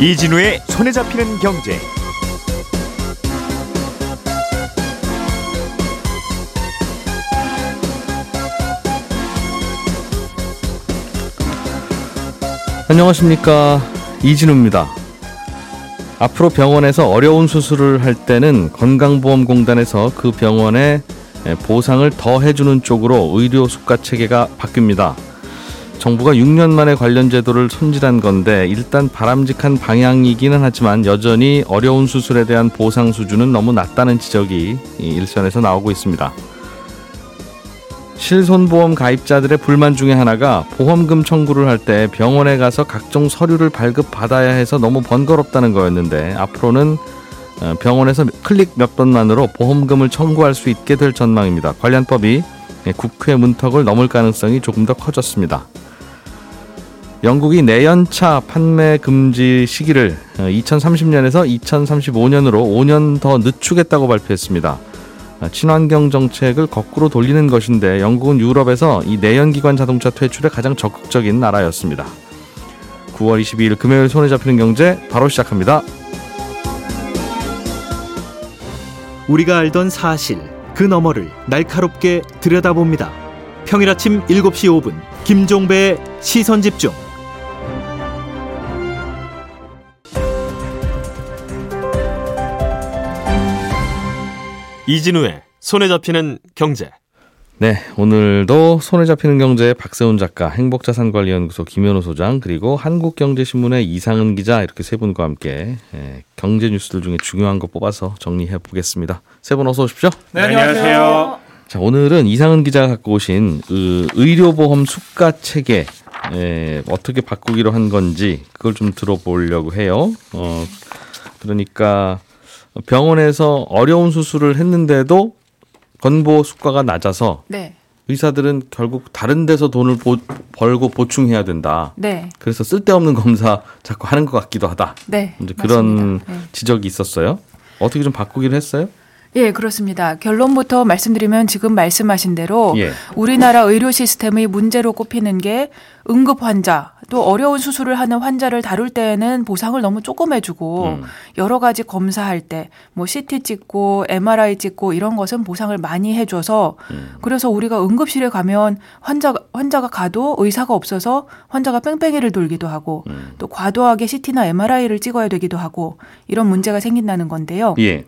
이진우의 손에 잡히는 경제. 안녕하십니까 이진우입니다. 앞으로 병원에서 어려운 수술을 할 때는 건강보험공단에서 그 병원에 보상을 더 해주는 쪽으로 의료 수가 체계가 바뀝니다. 정부가 6년 만에 관련 제도를 손질한 건데 일단 바람직한 방향이기는 하지만 여전히 어려운 수술에 대한 보상 수준은 너무 낮다는 지적이 일선에서 나오고 있습니다. 실손보험 가입자들의 불만 중에 하나가 보험금 청구를 할 때 병원에 가서 각종 서류를 발급받아야 해서 너무 번거롭다는 거였는데 앞으로는 어, 병원에서 클릭 몇 번만으로 보험금을 청구할 수 있게 될 전망입니다. 관련법이 국회 문턱을 넘을 가능성이 조금 더 커졌습니다. 영국이 내연차 판매 금지 시기를 2030년에서 어, 2035년으로 5년 더 늦추겠다고 발표했습니다. 아, 친환경 정책을 거꾸로 돌리는 것인데 영국은 유럽에서 이 내연기관 자동차 퇴출에 가장 적극적인 나라였습니다. 9월 22일 금요일 손에 잡히는 경제 바로 시작합니다. 우리가 알던 사실 그 너머를 날카롭게 들여다봅니다. 평일 아침 7시 5분 김종배의 시선 집중. 이진우의 손에 잡히는 경제. 네, 오늘도 손에 잡히는 경제 박세훈 작가, 행복자산관리연구소 김현우 소장, 그리고 한국경제신문의 이상은 기자 이렇게 세 분과 함께 예, 경제 뉴스들 중에 중요한 거 뽑아서 정리해 보겠습니다. 세 분 어서 오십시오. 네, 안녕하세요. 자, 오늘은 이상은 기자가 갖고 오신 그 의료보험 수가 체계 예, 어떻게 바꾸기로 한 건지 그걸 좀 들어보려고 해요. 어, 그러니까 병원에서 어려운 수술을 했는데도 건보 수가가 낮아서 네. 의사들은 결국 다른 데서 돈을 보, 벌고 보충해야 된다. 네. 그래서 쓸데없는 검사 자꾸 하는 것 같기도 하다. 네. 이제 그런 네. 지적이 있었어요. 어떻게 좀 바꾸기로 했어요? 예, 그렇습니다. 결론부터 말씀드리면 지금 말씀하신 대로 예. 우리나라 의료 시스템의 문제로 꼽히는 게 응급 환자 또 어려운 수술을 하는 환자를 다룰 때에는 보상을 너무 조금 해주고 음. 여러 가지 검사할 때 뭐 CT 찍고 MRI 찍고 이런 것은 보상을 많이 해줘서 음. 그래서 우리가 응급실에 가면 환자 환자가 가도 의사가 없어서 환자가 뺑뺑이를 돌기도 하고 음. 또 과도하게 CT나 MRI를 찍어야 되기도 하고 이런 문제가 생긴다는 건데요. 예.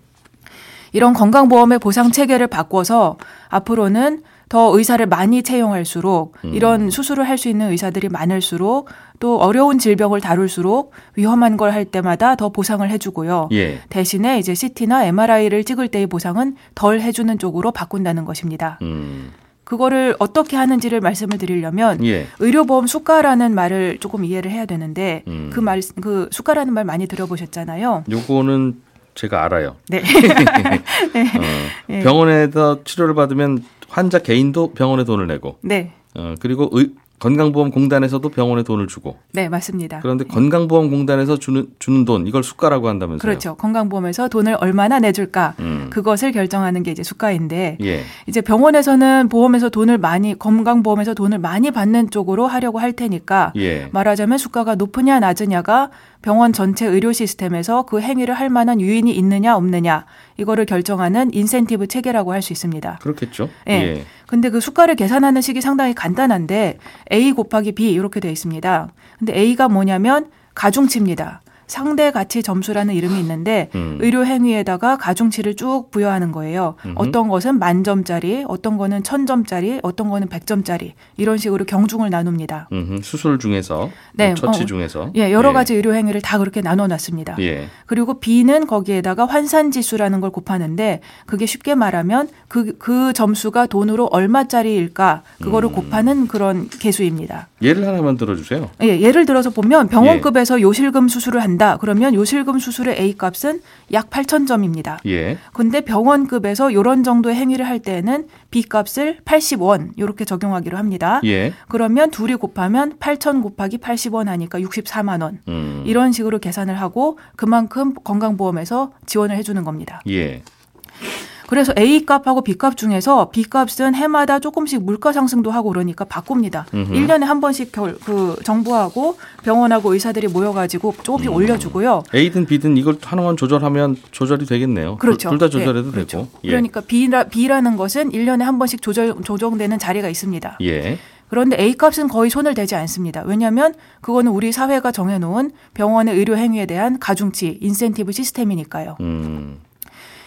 이런 건강보험의 보상 체계를 바꿔서 앞으로는 더 의사를 많이 채용할수록 음. 이런 수술을 할 수 있는 의사들이 많을수록 또 어려운 질병을 다룰수록 위험한 걸 할 때마다 더 보상을 해주고요. 예. 대신에 이제 CT나 MRI를 찍을 때의 보상은 덜 해주는 쪽으로 바꾼다는 것입니다. 음. 그거를 어떻게 하는지를 말씀을 드리려면 예. 의료보험 수가라는 말을 조금 이해를 해야 되는데 음. 그 말, 그 수가라는 말 많이 들어보셨잖아요. 요거는 제가 알아요. 네. 네. 어, 네. 병원에서 치료를 받으면 환자 개인도 병원에 돈을 내고. 네. 어, 그리고 의, 건강보험공단에서도 병원에 돈을 주고. 네, 맞습니다. 그런데 건강보험공단에서 주는 주는 돈 이걸 수가라고 한다면서요? 그렇죠. 건강보험에서 돈을 얼마나 내줄까 음. 그것을 결정하는 게 이제 수가인데 예. 이제 병원에서는 보험에서 돈을 많이 건강보험에서 돈을 많이 받는 쪽으로 하려고 할 테니까 예. 말하자면 수가가 높으냐 낮으냐가 병원 전체 의료 시스템에서 그 행위를 할 만한 유인이 있느냐 없느냐 이거를 결정하는 인센티브 체계라고 할 수 있습니다. 그렇겠죠. 예. 예. 근데 그 수가를 계산하는 식이 상당히 간단한데 A 곱하기 B 이렇게 되어 있습니다. 근데 A가 뭐냐면 가중치입니다. 상대 가치 점수라는 이름이 있는데 음. 의료 행위에다가 가중치를 쭉 부여하는 거예요. 음흠. 어떤 것은 만점짜리, 어떤 거는 천점짜리, 어떤 거는 백점짜리 이런 식으로 경중을 나눕니다. 음흠. 수술 중에서, 네, 처치 어, 중에서, 예, 여러 예. 가지 의료 행위를 다 그렇게 나눠놨습니다. 예. 그리고 B는 거기에다가 환산 지수라는 걸 곱하는데 그게 쉽게 말하면 그, 그 점수가 돈으로 얼마짜리일까 그거를 음. 곱하는 그런 개수입니다. 예를 하나만 들어주세요. 예, 예를 들어서 보면 병원급에서 예. 요실금 수술을 한 다. 한다. 그러면 요실금 수술의 A 값은 약 8천 점입니다. 예. 근데 병원급에서 이런 정도의 행위를 할 때에는 B 값을 80원 이렇게 적용하기로 합니다. 예. 그러면 둘이 곱하면 8천 곱하기 80원 하니까 64만 원. 음. 이런 식으로 계산을 하고 그만큼 건강보험에서 지원을 해주는 겁니다. 예. 그래서 A 값하고 B 값 중에서 B 값은 해마다 조금씩 물가 상승도 하고 그러니까 바꿉니다. 음흠. 1년에 한 번씩 결, 그 정부하고 병원하고 의사들이 모여 가지고 조금씩 음. 올려 주고요. A든 B든 이걸 하나만 조절하면 조절이 되겠네요. 그렇죠. 둘 다 조절해도 네, 그렇죠. 되고. 예. 그러니까 B라, B라는 것은 1년에 한 번씩 조절 조정되는 자리가 있습니다. 예. 그런데 A 값은 거의 손을 대지 않습니다. 왜냐하면 그거는 우리 사회가 정해놓은 병원의 의료 행위에 대한 가중치, 인센티브 시스템이니까요. 음.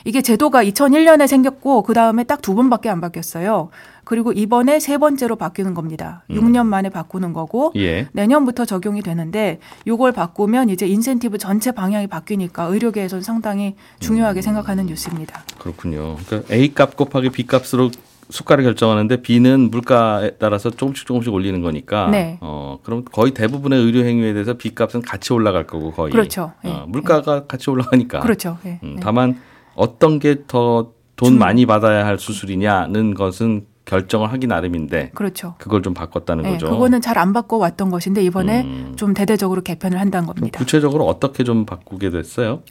이게 제도가 2001년에 생겼고 그 다음에 딱 두 번밖에 안 바뀌었어요. 그리고 이번에 세 번째로 바뀌는 겁니다. 음. 6년 만에 바꾸는 거고 예. 내년부터 적용이 되는데 요걸 바꾸면 이제 인센티브 전체 방향이 바뀌니까 의료계에서는 상당히 중요하게 음. 생각하는 뉴스입니다. 그렇군요. 그러니까 A 값 곱하기 B 값으로 수가를 결정하는데 B는 물가에 따라서 조금씩 조금씩 올리는 거니까 네. 어 그럼 거의 대부분의 의료 행위에 대해서 B 값은 같이 올라갈 거고 거의 그렇죠. 어, 네. 물가가 네. 같이 올라가니까 그렇죠. 네. 음, 다만 어떤 게 더 돈 많이 받아야 할 수술이냐는 것은 결정을 하기 나름인데 그렇죠. 그걸 좀 바꿨다는 네, 거죠. 그거는 잘 안 바꿔 왔던 것인데 이번에 음. 좀 대대적으로 개편을 한다는 겁니다. 구체적으로 어떻게 좀 바꾸게 됐어요?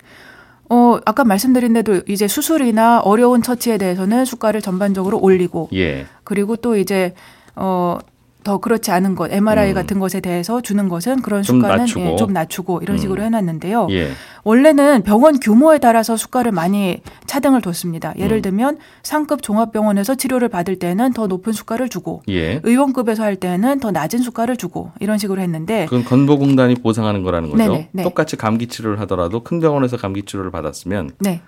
어, 아까 말씀드린 대로 이제 수술이나 어려운 처치에 대해서는 수가를 전반적으로 올리고 예. 그리고 또 이제 어 더 그렇지 않은 것, MRI 음. 같은 것에 대해서 주는 것은 그런 좀 수가는 낮추고. 예, 좀 낮추고 이런 음. 식으로 해놨는데요. 예. 원래는 병원 규모에 따라서 수가를 많이 차등을 뒀습니다. 예를 음. 들면 상급 종합병원에서 치료를 받을 때는 더 높은 수가를 주고 예. 의원급에서 할 때는 더 낮은 수가를 주고 이런 식으로 했는데 그건 건보공단이 보상하는 거라는 거죠. 네네, 네. 똑같이 감기 치료를 하더라도 큰 병원에서 감기 치료를 받았으면 네.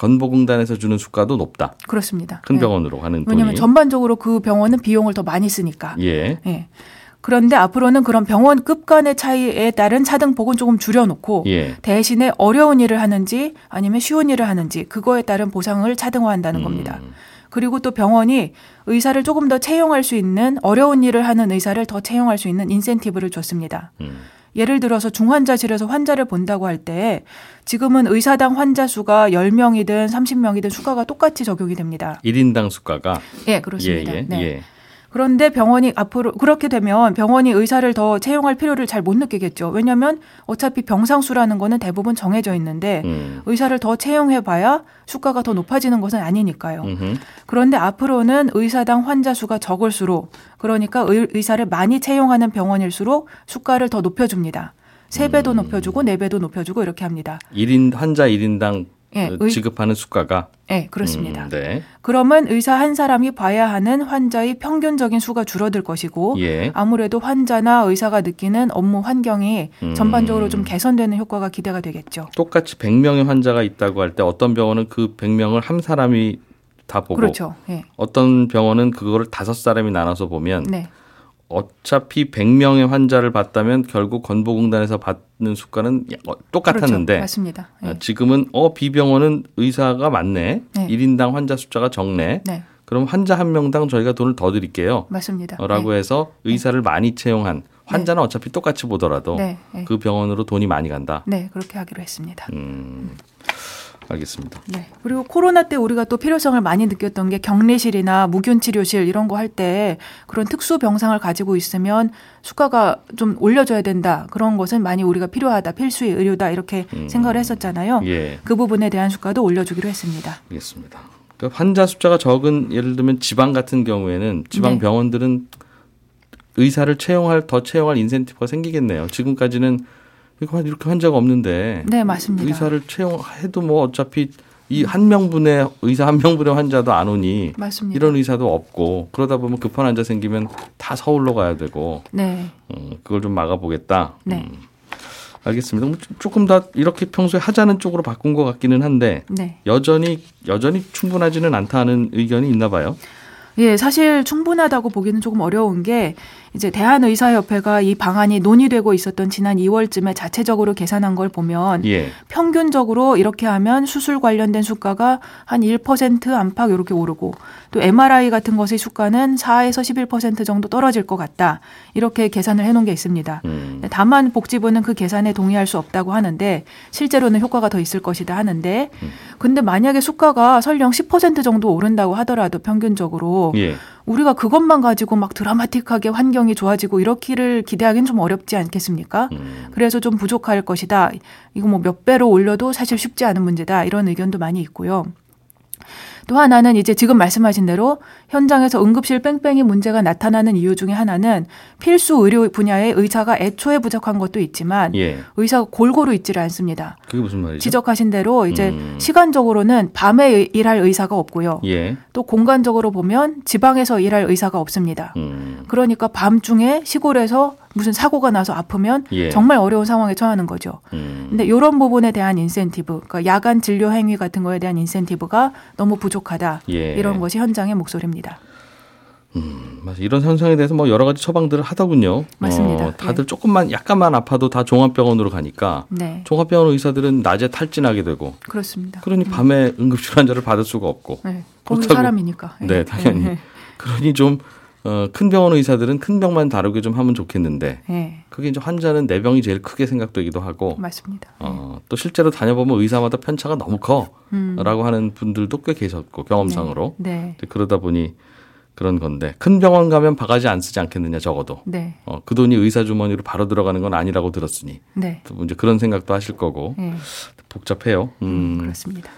건보공단에서 주는 수가도 높다. 그렇습니다. 큰 네. 병원으로 네. 가는 왜냐하면 전반적으로 그 병원은 비용을 더 많이 쓰니까. 예. 예. 그런데 앞으로는 그런 병원 급 간의 차이에 따른 차등폭은 조금 줄여놓고 예. 대신에 어려운 일을 하는지 아니면 쉬운 일을 하는지 그거에 따른 보상을 차등화한다는 음. 겁니다. 그리고 또 병원이 의사를 조금 더 채용할 수 있는 어려운 일을 하는 의사를 더 채용할 수 있는 인센티브를 줬습니다. 음. 예를 들어서 중환자실에서 환자를 본다고 할 때 지금은 의사당 환자 수가 10명이든 30명이든 수가가 똑같이 적용이 됩니다. 1인당 수가가? 예, 그렇습니다. 예, 예, 네. 예. 그런데 병원이 앞으로 그렇게 되면 병원이 의사를 더 채용할 필요를 잘 못 느끼겠죠. 왜냐하면 어차피 병상 수라는 거는 대부분 정해져 있는데 음. 의사를 더 채용해 봐야 수가가 더 높아지는 것은 아니니까요. 음흠. 그런데 앞으로는 의사당 환자 수가 적을수록 그러니까 의, 사를 많이 채용하는 병원일수록 수가를 더 높여줍니다. 세배도 음. 높여주고 네배도 높여주고 이렇게 합니다. 1인 환자 1인당 예, 그 지급하는 수가가 네, 그렇습니다. 음, 네. 그러면 의사 한 사람이 봐야 하는 환자의 평균적인 수가 줄어들 것이고 예. 아무래도 환자나 의사가 느끼는 업무 환경이 음. 전반적으로 좀 개선되는 효과가 기대가 되겠죠. 똑같이 100명의 환자가 있다고 할 때 어떤 병원은 그 100명을 한 사람이 다 보고 그렇죠. 예. 어떤 병원은 그거를 다섯 사람이 나눠서 보면 네. 어차피 100명의 환자를 봤다면 결국 건보공단에서 받는 수가는 어, 똑같았는데 그렇죠. 맞습니다. 네. 지금은 어 비병원은 의사가 많네. 네. 1인당 환자 숫자가 적네. 네. 그럼 환자 한 명당 저희가 돈을 더 드릴게요. 맞습니다. 라고 네. 해서 의사를 많이 채용한 환자는 어차피 똑같이 보더라도 그 병원으로 돈이 많이 간다. 네, 그렇게 하기로 했습니다. 음. 알겠습니다. 네. 그리고 코로나 때 우리가 또 필요성을 많이 느꼈던 게 격리실이나 무균 치료실 이런 거 할 때 그런 특수 병상을 가지고 있으면 수가가 좀 올려줘야 된다. 그런 것은 많이 우리가 필요하다. 필수의 의료다. 이렇게 음. 생각을 했었잖아요. 예. 그 부분에 대한 수가도 올려주기로 했습니다. 알겠습니다. 그러니까 환자 숫자가 적은 예를 들면 지방 같은 경우에는 지방 네. 병원들은 의사를 채용할 더 채용할 인센티브가 생기겠네요. 지금까지는 이렇게 환자가 없는데 네 맞습니다. 의사를 채용해도 뭐 어차피 이 한 명분의 의사 한 명분의 환자도 안 오니 맞습니다. 이런 의사도 없고 그러다 보면 급한 환자 생기면 다 서울로 가야 되고 네. 음, 그걸 좀 막아보겠다. 네. 음. 알겠습니다. 뭐 조금 더 이렇게 평소에 하자는 쪽으로 바꾼 것 같기는 한데 네. 여전히 여전히 충분하지는 않다는 의견이 있나 봐요. 예, 사실 충분하다고 보기는 조금 어려운 게 이제 대한의사협회가 이 방안이 논의되고 있었던 지난 2월쯤에 자체적으로 계산한 걸 보면 예. 평균적으로 이렇게 하면 수술 관련된 수가가 한 1% 안팎 이렇게 오르고 또 MRI 같은 것의 수가는 4에서 11% 정도 떨어질 것 같다. 이렇게 계산을 해 놓은 게 있습니다. 음. 다만 복지부는 그 계산에 동의할 수 없다고 하는데 실제로는 효과가 더 있을 것이다 하는데 음. 근데 만약에 수가가 설령 10% 정도 오른다고 하더라도 평균적으로 예. 우리가 그것만 가지고 막 드라마틱하게 환경이 좋아지고 이렇기를 기대하기는 좀 어렵지 않겠습니까? 음. 그래서 좀 부족할 것이다. 이거 뭐 몇 배로 올려도 사실 쉽지 않은 문제다. 이런 의견도 많이 있고요. 또 하나는 이제 지금 말씀하신 대로 현장에서 응급실 뺑뺑이 문제가 나타나는 이유 중에 하나는 필수 의료 분야의 의사가 애초에 부족한 것도 있지만 예. 의사가 골고루 있지를 않습니다. 그게 무슨 말이죠? 지적하신 대로 이제 음. 시간적으로는 밤에 일할 의사가 없고요. 예. 또 공간적으로 보면 지방에서 일할 의사가 없습니다. 음. 그러니까 밤중에 시골에서 무슨 사고가 나서 아프면 예. 정말 어려운 상황에 처하는 거죠. 음. 근데 이런 부분에 대한 인센티브, 그러니까 야간 진료 행위 같은 거에 대한 인센티브가 너무 부족하다. 예. 이런 것이 현장의 목소리입니다. 음, 맞아. 이런 현상에 대해서 뭐 여러 가지 처방들을 하더군요. 맞습니다. 어, 다들 네. 조금만 약간만 아파도 다 종합병원으로 가니까 네. 종합병원 의사들은 낮에 탈진하게 되고 그렇습니다. 그러니 음. 밤에 응급실 환자를 받을 수가 없고. 네. 거기 사람이니까. 네, 네 당연히. 네. 그러니 좀 어, 큰 병원 의사들은 큰 병만 다루게 좀 하면 좋겠는데 네. 그게 이제 환자는 내 병이 제일 크게 생각되기도 하고 맞습니다. 어, 또 실제로 다녀보면 의사마다 편차가 너무 커라고 음. 하는 분들도 꽤 계셨고 경험상으로 네. 네. 그러다 보니 그런 건데 큰 병원 가면 바가지 안 쓰지 않겠느냐 적어도 네. 어, 그 돈이 의사 주머니로 바로 들어가는 건 아니라고 들었으니 네. 또 이제 그런 생각도 하실 거고 네. 복잡해요. 음. 음, 그렇습니다.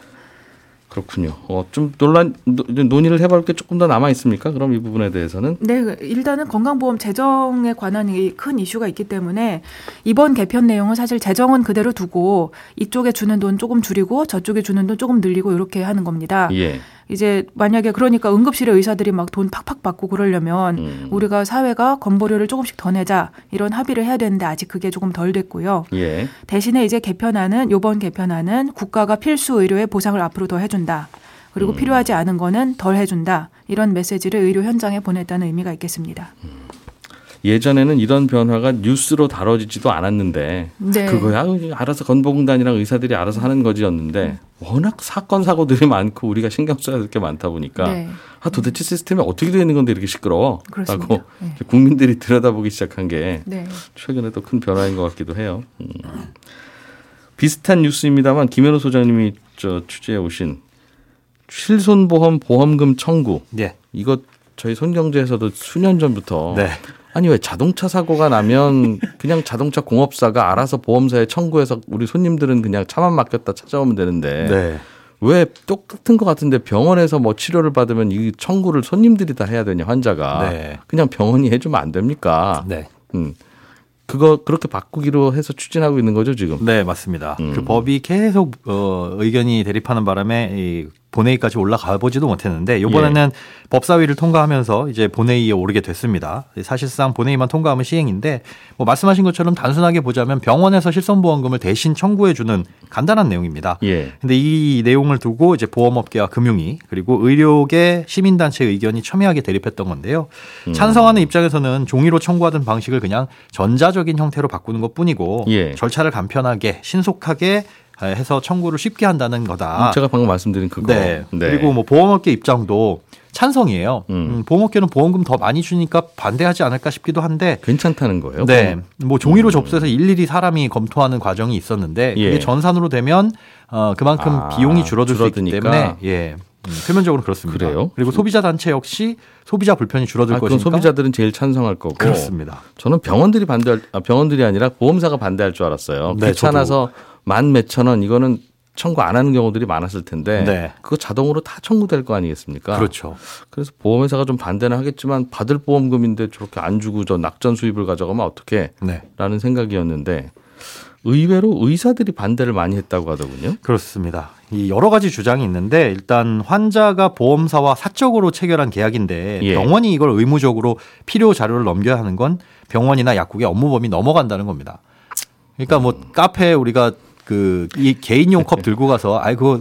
그렇군요. 어, 좀 논란 논의를 해볼 게 조금 더 남아 있습니까? 그럼 이 부분에 대해서는 네 일단은 건강보험 재정에 관한 큰 이슈가 있기 때문에 이번 개편 내용은 사실 재정은 그대로 두고 이쪽에 주는 돈 조금 줄이고 저쪽에 주는 돈 조금 늘리고 이렇게 하는 겁니다. 예. 이제 만약에 그러니까 응급실의 의사들이 막 돈 팍팍 받고 그러려면 음. 우리가 사회가 건보료를 조금씩 더 내자 이런 합의를 해야 되는데 아직 그게 조금 덜 됐고요. 예. 대신에 이제 개편안은 요번 개편안은 국가가 필수 의료의 보상을 앞으로 더 해준다. 그리고 음. 필요하지 않은 거는 덜 해준다. 이런 메시지를 의료 현장에 보냈다는 의미가 있겠습니다. 음. 예전에는 이런 변화가 뉴스로 다뤄지지도 않았는데 네. 그거야 알아서 건보공단이랑 의사들이 알아서 하는 거지였는데 워낙 사건 사고들이 많고 우리가 신경 써야 될 게 많다 보니까 네. 아 도대체 시스템이 어떻게 되어 있는 건데 이렇게 시끄러워? 라고 네. 국민들이 들여다보기 시작한 게 네. 최근에 또 큰 변화인 것 같기도 해요. 음. 비슷한 뉴스입니다만 김현우 소장님이 저 취재해 오신 실손보험 보험금 청구. 네. 이거 저희 손경제에서도 수년 전부터 네. 아니 왜 자동차 사고가 나면 그냥 자동차 공업사가 알아서 보험사에 청구해서 우리 손님들은 그냥 차만 맡겼다 찾아오면 되는데 네. 왜 똑같은 것 같은데 병원에서 뭐 치료를 받으면 이 청구를 손님들이 다 해야 되냐 환자가 네. 그냥 병원이 해주면 안 됩니까? 네. 음. 그거 그렇게 바꾸기로 해서 추진하고 있는 거죠 지금? 네 맞습니다. 음. 그 법이 계속 어, 의견이 대립하는 바람에 이 본회의까지 올라가 보지도 못했는데 이번에는 예. 법사위를 통과하면서 이제 본회의에 오르게 됐습니다. 사실상 본회의만 통과하면 시행인데 뭐 말씀하신 것처럼 단순하게 보자면 병원에서 실손보험금을 대신 청구해 주는 간단한 내용입니다. 예. 근데 이 내용을 두고 이제 보험업계와 금융위 그리고 의료계 시민단체 의견이 첨예하게 대립했던 건데요. 음. 찬성하는 입장에서는 종이로 청구하던 방식을 그냥 전자적인 형태로 바꾸는 것뿐이고 예. 절차를 간편하게 신속하게 해서 청구를 쉽게 한다는 거다. 음, 제가 방금 말씀드린 그거. 네. 네. 그리고 뭐 보험업계 입장도 찬성이에요. 음. 음, 보험업계는 보험금 더 많이 주니까 반대하지 않을까 싶기도 한데 괜찮다는 거예요. 네, 뭐 종이로 음. 접수해서 일일이 사람이 검토하는 과정이 있었는데 예. 그게 전산으로 되면 어 그만큼 아, 비용이 줄어들 줄어드니까. 수 있기 때문에 예. 음, 표면적으로 그렇습니다. 그래요? 그리고 소비자 단체 역시 소비자 불편이 줄어들 아, 것이니까 소비자들은 제일 찬성할 거고 그렇습니다. 저는 병원들이 반대할 아, 병원들이 아니라 보험사가 반대할 줄 알았어요. 네, 귀찮아서 만 몇천 원 이거는 청구 안 하는 경우들이 많았을 텐데 네. 그거 자동으로 다 청구될 거 아니겠습니까? 그렇죠. 그래서 보험회사가 좀 반대는 하겠지만 받을 보험금인데 저렇게 안 주고 저 낙전 수입을 가져가면 어떻게? 네. 라는 생각이었는데 의외로 의사들이 반대를 많이 했다고 하더군요. 그렇습니다. 이 여러 가지 주장이 있는데 일단 환자가 보험사와 사적으로 체결한 계약인데 예. 병원이 이걸 의무적으로 필요 자료를 넘겨야 하는 건 병원이나 약국의 업무 범위 넘어간다는 겁니다. 그러니까 뭐 음. 카페에 우리가 그 이 개인용 컵 들고 가서 아이 그거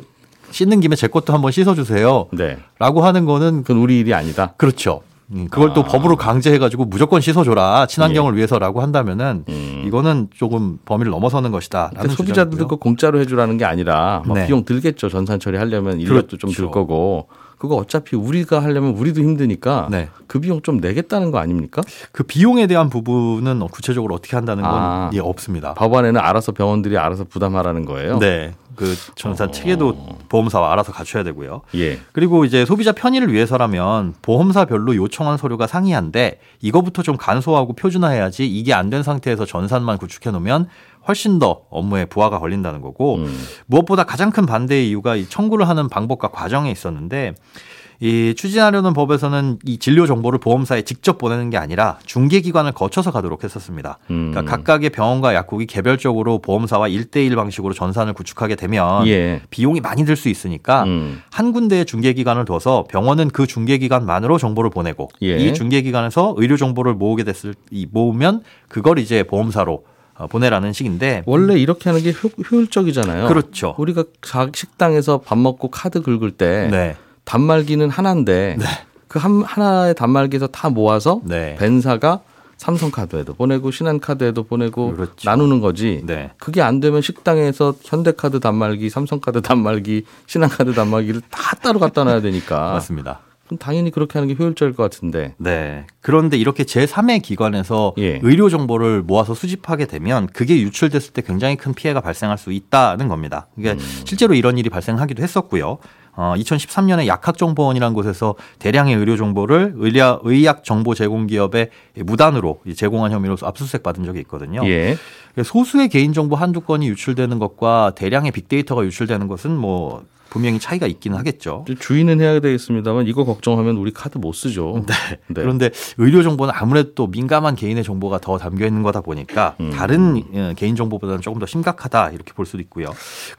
씻는 김에 제 것도 한번 씻어주세요. 네. 라고 하는 거는 그건 우리 일이 아니다. 그렇죠. 음, 그걸 아. 또 법으로 강제해가지고 무조건 씻어줘라 친환경을 예. 위해서라고 한다면은 음. 이거는 조금 범위를 넘어서는 것이다. 소비자들도 그 공짜로 해주라는 게 아니라 뭐 네. 비용 들겠죠. 전산 처리하려면 인력도 그렇죠. 좀들 거고 그거 어차피 우리가 하려면 우리도 힘드니까 네. 그 비용 좀 내겠다는 거 아닙니까? 그 비용에 대한 부분은 구체적으로 어떻게 한다는 건 아, 예, 없습니다. 법안에는 알아서 병원들이 알아서 부담하라는 거예요. 네. 그 전산 어. 체계도 보험사와 알아서 갖춰야 되고요. 예. 그리고 이제 소비자 편의를 위해서라면 보험사별로 요청한 서류가 상이한데 이거부터 좀 간소하고 표준화해야지 이게 안 된 상태에서 전산만 구축해 놓으면 훨씬 더 업무에 부하가 걸린다는 거고 음. 무엇보다 가장 큰 반대의 이유가 이 청구를 하는 방법과 과정에 있었는데 이 추진하려는 법에서는 이 진료 정보를 보험사에 직접 보내는 게 아니라 중개 기관을 거쳐서 가도록 했었습니다. 음. 그러니까 각각의 병원과 약국이 개별적으로 보험사와 1대1 방식으로 전산을 구축하게 되면 예. 비용이 많이 들 수 있으니까 음. 한 군데의 중개 기관을 둬서 병원은 그 중개 기관만으로 정보를 보내고 예. 이 중개 기관에서 의료 정보를 모으게 됐을 이 모으면 그걸 이제 보험사로 어, 보내라는 식인데 원래 이렇게 하는 게 효, 율적이잖아요 그렇죠. 우리가 식당에서 밥 먹고 카드 긁을 때 네. 단말기는 하나인데 네. 그 한, 하나의 단말기에서 다 모아서 네. 벤사가 삼성카드에도 보내고 신한카드에도 보내고 그렇죠. 나누는 거지. 네. 그게 안 되면 식당에서 현대카드 단말기, 삼성카드 단말기, 신한카드 단말기를 다 따로 갖다 놔야 되니까. 맞습니다. 당연히 그렇게 하는 게 효율적일 것 같은데. 네. 그런데 이렇게 제3의 기관에서 예. 의료 정보를 모아서 수집하게 되면 그게 유출됐을 때 굉장히 큰 피해가 발생할 수 있다는 겁니다. 이게 음. 실제로 이런 일이 발생하기도 했었고요. 어, 2013년에 약학정보원이라는 곳에서 대량의 의료 정보를 의약, 의약 정보 제공 기업에 무단으로 제공한 혐의로 압수수색 받은 적이 있거든요. 예. 소수의 개인 정보 한두 건이 유출되는 것과 대량의 빅데이터가 유출되는 것은 뭐 분명히 차이가 있기는 하겠죠. 주의는 해야 되겠습니다만 이거 걱정하면 우리 카드 못 쓰죠. 네. 네. 그런데 의료 정보는 아무래도 또 민감한 개인의 정보가 더 담겨 있는 거다 보니까 음. 다른 예, 개인 정보보다는 조금 더 심각하다 이렇게 볼 수도 있고요.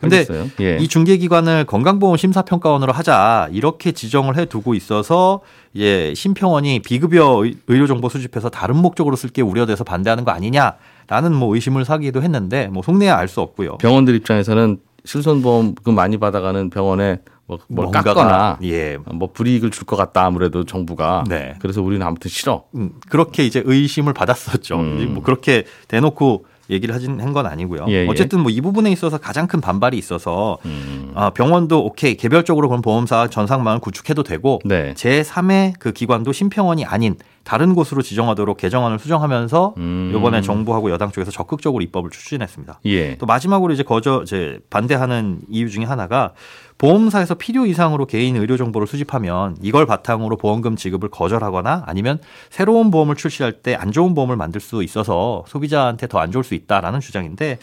그런데 예. 이 중개 기관을 건강보험 심사평가원으로 하자 이렇게 지정을 해 두고 있어서 예, 심평원이 비급여 의료 정보 수집해서 다른 목적으로 쓸 게 우려돼서 반대하는 거 아니냐 라는 뭐 의심을 사기도 했는데 뭐 속내야 알 수 없고요. 병원들 입장에서는 실손보험금 많이 받아가는 병원에 뭐, 뭘 깎거나 예. 뭐 불이익을 줄 것 같다 아무래도 정부가 네. 그래서 우리는 아무튼 싫어 음, 그렇게 이제 의심을 받았었죠 음. 뭐 그렇게 대놓고 얘기를 하진 한 건 아니고요. 예, 예. 어쨌든 뭐 이 부분에 있어서 가장 큰 반발이 있어서 음. 아, 병원도 오케이 개별적으로 그런 보험사 전상망을 구축해도 되고 네. 제 3의 그 기관도 심평원이 아닌 다른 곳으로 지정하도록 개정안을 수정하면서 음. 이번에 정부하고 여당 쪽에서 적극적으로 입법을 추진했습니다. 예. 또 마지막으로 이제 거저 이제 반대하는 이유 중에 하나가 보험사에서 필요 이상으로 개인 의료 정보를 수집하면 이걸 바탕으로 보험금 지급을 거절하거나 아니면 새로운 보험을 출시할 때 안 좋은 보험을 만들 수 있어서 소비자한테 더 안 좋을 수 있다라는 주장인데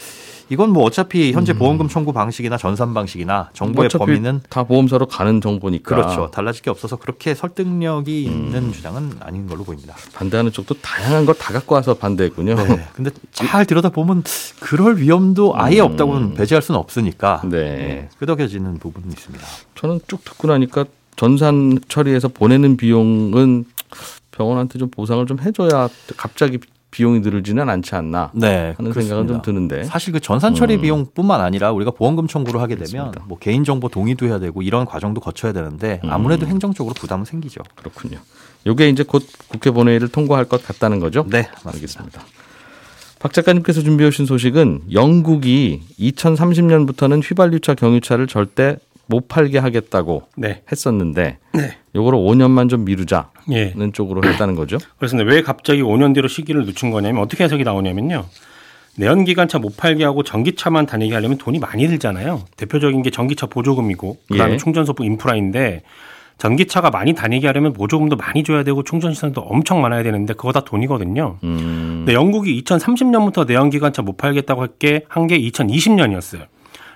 이건 뭐 어차피 현재 음. 보험금 청구 방식이나 전산 방식이나 정보의 범위는 다 보험사로 가는 정보니까 그렇죠. 달라질 게 없어서 그렇게 설득력이 음. 있는 주장은 아닌 걸로 보입니다. 반대하는 쪽도 다양한 걸 다 갖고 와서 반대했군요. 네. 근데 잘 들여다 보면 그럴 위험도 아예 음. 없다고는 배제할 수는 없으니까 네. 네. 끄덕여지는 부분은 있습니다. 저는 쭉 듣고 나니까 전산 처리해서 보내는 비용은 병원한테 좀 보상을 좀 해줘야 갑자기 비용이 늘지는 않지 않나 네, 하는 그렇습니다. 생각은 좀 드는데 사실 그 전산 처리 음. 비용뿐만 아니라 우리가 보험금 청구를 하게 되면 그렇습니다. 뭐 개인 정보 동의도 해야 되고 이런 과정도 거쳐야 되는데 음. 아무래도 음. 행정적으로 부담은 생기죠. 그렇군요. 이게 이제 곧 국회 본회의를 통과할 것 같다는 거죠? 네, 맞습니다. 알겠습니다. 박 작가님께서 준비해 오신 소식은 영국이 2030년부터는 휘발유차 경유차를 절대 못 팔게 하겠다고 네. 했었는데 네. 요거를 5년만 좀 미루자는 예. 쪽으로 했다는 거죠. 그렇습니다. 왜 갑자기 5년 뒤로 시기를 늦춘 거냐면 어떻게 해석이 나오냐면요. 내연기관차 못 팔게 하고 전기차만 다니게 하려면 돈이 많이 들잖아요. 대표적인 게 전기차 보조금이고 그다음에 예. 충전소부 인프라인데 전기차가 많이 다니게 하려면 보조금도 많이 줘야 되고 충전 시설도 엄청 많아야 되는데 그거 다 돈이거든요. 음. 근데 영국이 2030년부터 내연기관차 못 팔겠다고 한게 2020년이었어요.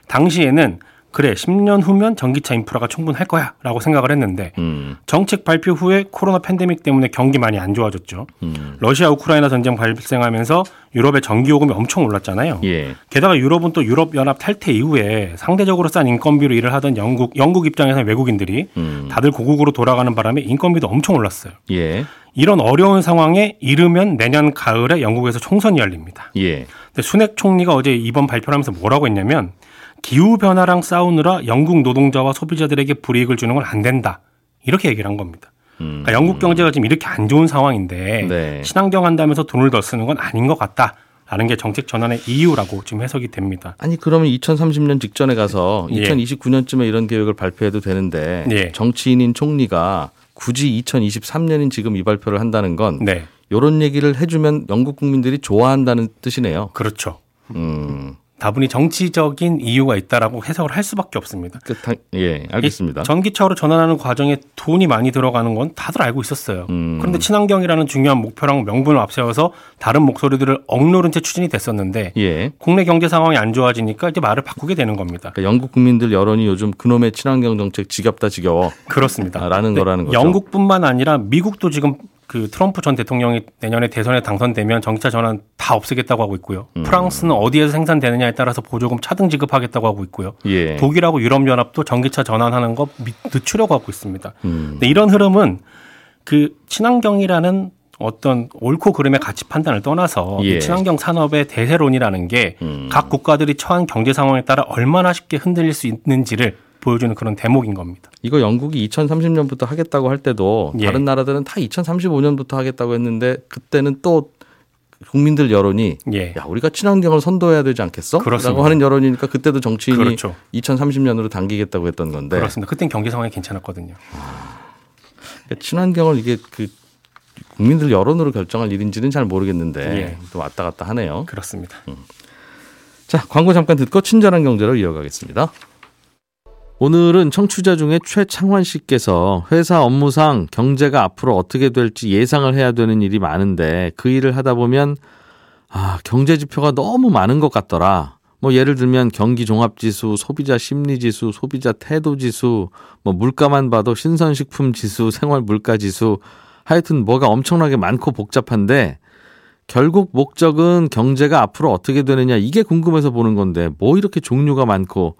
당시에는 그래 10년 후면 전기차 인프라가 충분할 거야라고 생각을 했는데 음. 정책 발표 후에 코로나 팬데믹 때문에 경기 많이 안 좋아졌죠. 음. 러시아 우크라이나 전쟁 발생하면서 유럽의 전기 요금이 엄청 올랐잖아요. 예. 게다가 유럽은 또 유럽 연합 탈퇴 이후에 상대적으로 싼 인건비로 일을 하던 영국 영국 입장에서 외국인들이 음. 다들 고국으로 돌아가는 바람에 인건비도 엄청 올랐어요. 예. 이런 어려운 상황에 이르면 내년 가을에 영국에서 총선이 열립니다. 예. 근데 순핵 총리가 어제 이번 발표를 하면서 뭐라고 했냐면 기후 변화랑 싸우느라 영국 노동자와 소비자들에게 불이익을 주는 건 안 된다. 이렇게 얘기를 한 겁니다. 그러니까 음. 영국 경제가 지금 이렇게 안 좋은 상황인데 네. 친환경 한다면서 돈을 더 쓰는 건 아닌 것 같다. 라는 게 정책 전환의 이유라고 지금 해석이 됩니다. 아니 그러면 2030년 직전에 가서 2029년쯤에 예. 이런 계획을 발표해도 되는데 예. 정치인인 총리가 굳이 2023년인 지금 이 발표를 한다는 건 네. 이런 얘기를 해주면 영국 국민들이 좋아한다는 뜻이네요. 그렇죠. 음. 다분히 정치적인 이유가 있다라고 해석을 할 수밖에 없습니다. 그, 다, 예, 알겠습니다. 전기차로 전환하는 과정에 돈이 많이 들어가는 건 다들 알고 있었어요. 음. 그런데 친환경이라는 중요한 목표랑 명분을 앞세워서 다른 목소리들을 억누른 채 추진이 됐었는데 예. 국내 경제 상황이 안 좋아지니까 이제 말을 바꾸게 되는 겁니다. 그러니까 영국 국민들 여론이 요즘 그놈의 친환경 정책 지겹다 지겨워. 그렇습니다. 라는 거라는 거죠. 영국뿐만 아니라 미국도 지금 그 트럼프 전 대통령이 내년에 대선에 당선되면 전기차 전환 다 없애겠다고 하고 있고요. 음. 프랑스는 어디에서 생산되느냐에 따라서 보조금 차등 지급하겠다고 하고 있고요. 예. 독일하고 유럽연합도 전기차 전환하는 거 늦추려고 하고 있습니다. 음. 이런 흐름은 그 친환경이라는 어떤 옳고 그름의 가치 판단을 떠나서 예. 친환경 산업의 대세론이라는 게각 음. 국가들이 처한 경제 상황에 따라 얼마나 쉽게 흔들릴 수 있는지를 보여주는 그런 대목인 겁니다. 이거 영국이 2030년부터 하겠다고 할 때도 예. 다른 나라들은 다 2035년부터 하겠다고 했는데 그때는 또 국민들 여론이 예. 야 우리가 친환경을 선도해야 되지 않겠어? 그렇습니다. 라고 하는 여론이니까 그때도 정치인이 그렇죠. 2030년으로 당기겠다고 했던 건데 그렇습니다. 그땐 경제 상황이 괜찮았거든요. 아, 그러니까 친환경을 이게 그 국민들 여론으로 결정할 일인지는 잘 모르겠는데 예. 또 왔다 갔다 하네요. 그렇습니다. 음. 자 광고 잠깐 듣고 친절한 경제로 이어가겠습니다. 오늘은 청취자 중에 최창환 씨께서 회사 업무상 경제가 앞으로 어떻게 될지 예상을 해야 되는 일이 많은데 그 일을 하다 보면 아, 경제 지표가 너무 많은 것 같더라. 뭐 예를 들면 경기 종합 지수, 소비자 심리 지수, 소비자 태도 지수, 뭐 물가만 봐도 신선식품 지수, 생활 물가 지수 하여튼 뭐가 엄청나게 많고 복잡한데 결국 목적은 경제가 앞으로 어떻게 되느냐 이게 궁금해서 보는 건데 뭐 이렇게 종류가 많고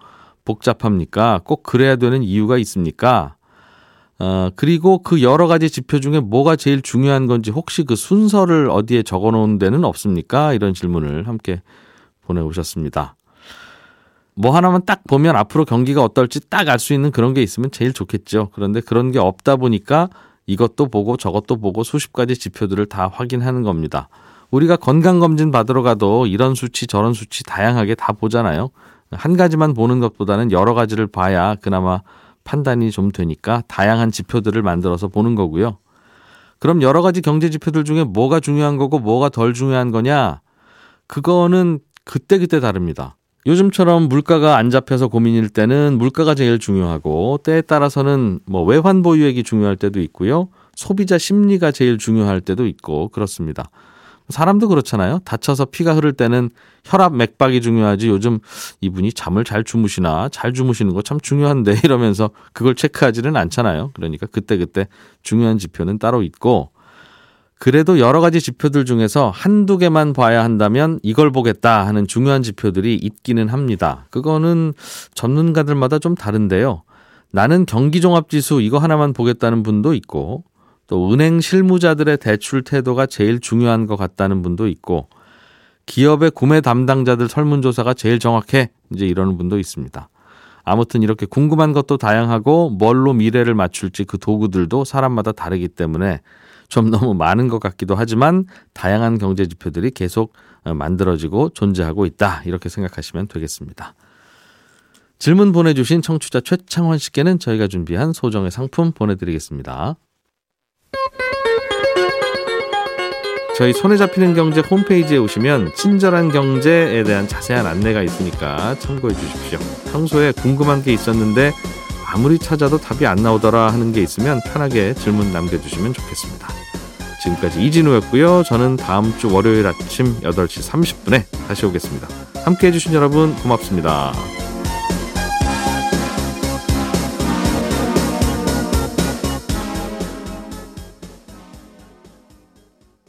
복잡합니까? 꼭 그래야 되는 이유가 있습니까? 어, 그리고 그 여러 가지 지표 중에 뭐가 제일 중요한 건지 혹시 그 순서를 어디에 적어 놓은 데는 없습니까? 이런 질문을 함께 보내오셨습니다. 뭐 하나만 딱 보면 앞으로 경기가 어떨지 딱 알 수 있는 그런 게 있으면 제일 좋겠죠. 그런데 그런 게 없다 보니까 이것도 보고 저것도 보고 수십 가지 지표들을 다 확인하는 겁니다. 우리가 건강검진 받으러 가도 이런 수치 저런 수치 다양하게 다 보잖아요. 한 가지만 보는 것보다는 여러 가지를 봐야 그나마 판단이 좀 되니까 다양한 지표들을 만들어서 보는 거고요. 그럼 여러 가지 경제 지표들 중에 뭐가 중요한 거고 뭐가 덜 중요한 거냐? 그거는 그때그때 다릅니다. 요즘처럼 물가가 안 잡혀서 고민일 때는 물가가 제일 중요하고 때에 따라서는 뭐 외환 보유액이 중요할 때도 있고요. 소비자 심리가 제일 중요할 때도 있고 그렇습니다. 사람도 그렇잖아요. 다쳐서 피가 흐를 때는 혈압 맥박이 중요하지 요즘 이분이 잠을 잘 주무시나 잘 주무시는 거 참 중요한데 이러면서 그걸 체크하지는 않잖아요. 그러니까 그때 그때 중요한 지표는 따로 있고 그래도 여러 가지 지표들 중에서 한두 개만 봐야 한다면 이걸 보겠다 하는 중요한 지표들이 있기는 합니다. 그거는 전문가들마다 좀 다른데요. 나는 경기종합지수 이거 하나만 보겠다는 분도 있고 또 은행 실무자들의 대출 태도가 제일 중요한 것 같다는 분도 있고 기업의 구매 담당자들 설문조사가 제일 정확해 이제 이러는 분도 있습니다. 아무튼 이렇게 궁금한 것도 다양하고 뭘로 미래를 맞출지 그 도구들도 사람마다 다르기 때문에 좀 너무 많은 것 같기도 하지만 다양한 경제 지표들이 계속 만들어지고 존재하고 있다 이렇게 생각하시면 되겠습니다. 질문 보내주신 청취자 최창원 씨께는 저희가 준비한 소정의 상품 보내드리겠습니다. 저희 손에 잡히는 경제 홈페이지에 오시면 친절한 경제에 대한 자세한 안내가 있으니까 참고해 주십시오. 평소에 궁금한 게 있었는데 아무리 찾아도 답이 안 나오더라 하는 게 있으면 편하게 질문 남겨주시면 좋겠습니다. 지금까지 이진우였고요. 저는 다음 주 월요일 아침 8시 30분에 다시 오겠습니다. 함께 해주신 여러분 고맙습니다.